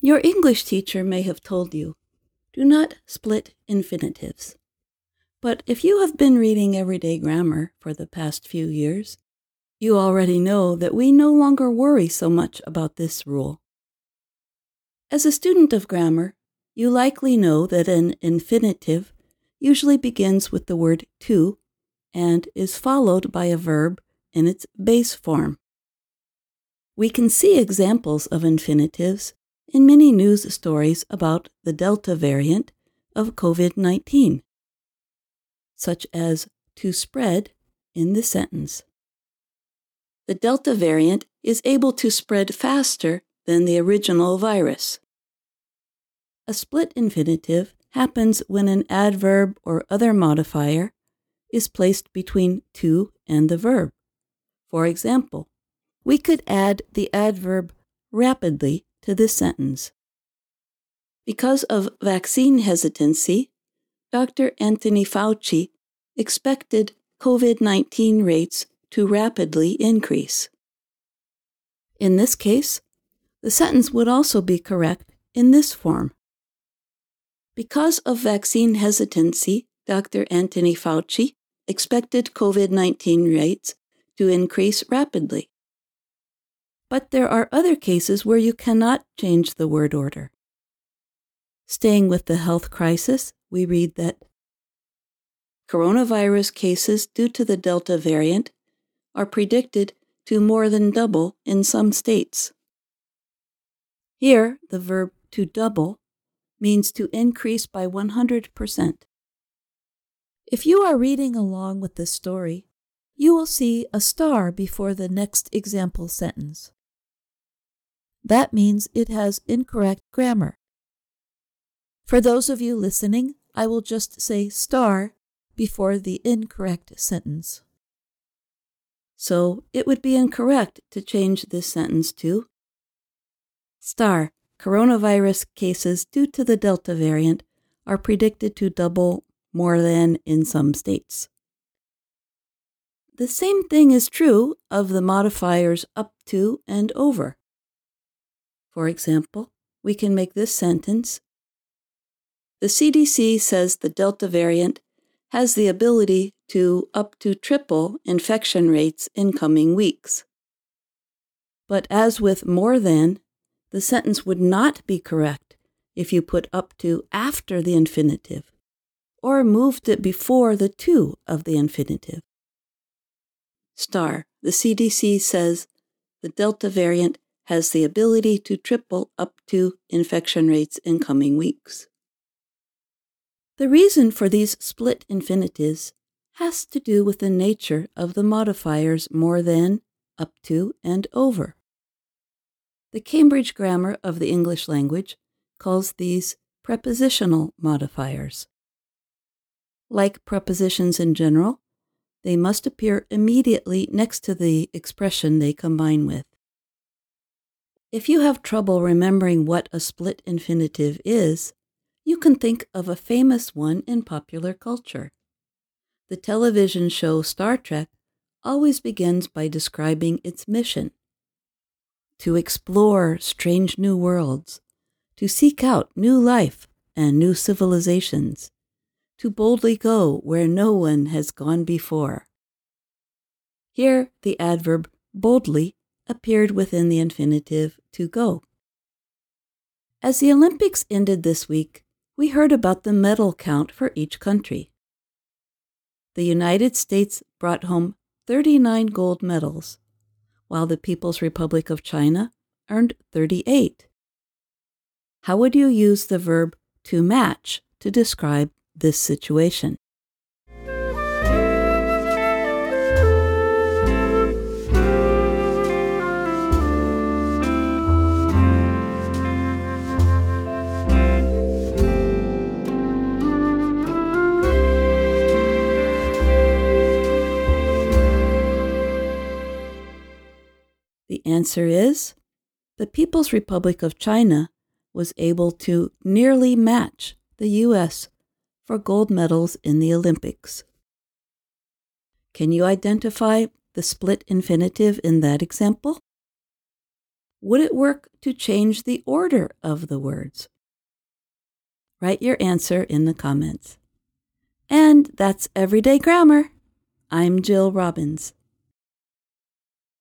Your English teacher may have told you do not split infinitives. But if you have been reading everyday grammar for the past few years, you already know that we no longer worry so much about this rule. As a student of grammar, you likely know that an infinitive usually begins with the word to and is followed by a verb in its base form. We can see examples of infinitives in many news stories about the Delta variant of COVID 19, such as to spread in the sentence. The Delta variant is able to spread faster than the original virus. A split infinitive happens when an adverb or other modifier is placed between to and the verb. For example, we could add the adverb rapidly to this sentence. Because of vaccine hesitancy, Dr. Anthony Fauci expected COVID 19 rates to rapidly increase. In this case, the sentence would also be correct in this form. Because of vaccine hesitancy, Dr. Anthony Fauci expected COVID 19 rates to increase rapidly. But there are other cases where you cannot change the word order. Staying with the health crisis, we read that coronavirus cases due to the Delta variant are predicted to more than double in some states. Here, the verb to double means to increase by 100%. If you are reading along with this story, you will see a star before the next example sentence. That means it has incorrect grammar. For those of you listening, I will just say star before the incorrect sentence. So it would be incorrect to change this sentence to Star, coronavirus cases due to the Delta variant are predicted to double more than in some states. The same thing is true of the modifiers up to and over. For example, we can make this sentence The CDC says the Delta variant has the ability to up to triple infection rates in coming weeks. But as with more than, the sentence would not be correct if you put up to after the infinitive or moved it before the to of the infinitive. Star, the CDC says the Delta variant has the ability to triple up to infection rates in coming weeks. The reason for these split infinitives has to do with the nature of the modifiers more than, up to, and over. The Cambridge Grammar of the English language calls these prepositional modifiers. Like prepositions in general, they must appear immediately next to the expression they combine with. If you have trouble remembering what a split infinitive is, you can think of a famous one in popular culture. The television show Star Trek always begins by describing its mission to explore strange new worlds, to seek out new life and new civilizations, to boldly go where no one has gone before. Here, the adverb boldly appeared within the infinitive to go. As the Olympics ended this week, we heard about the medal count for each country. The United States brought home 39 gold medals, while the People's Republic of China earned 38. How would you use the verb to match to describe this situation? The answer is the People's Republic of China was able to nearly match the U.S. for gold medals in the Olympics. Can you identify the split infinitive in that example? Would it work to change the order of the words? Write your answer in the comments. And that's Everyday Grammar. I'm Jill Robbins.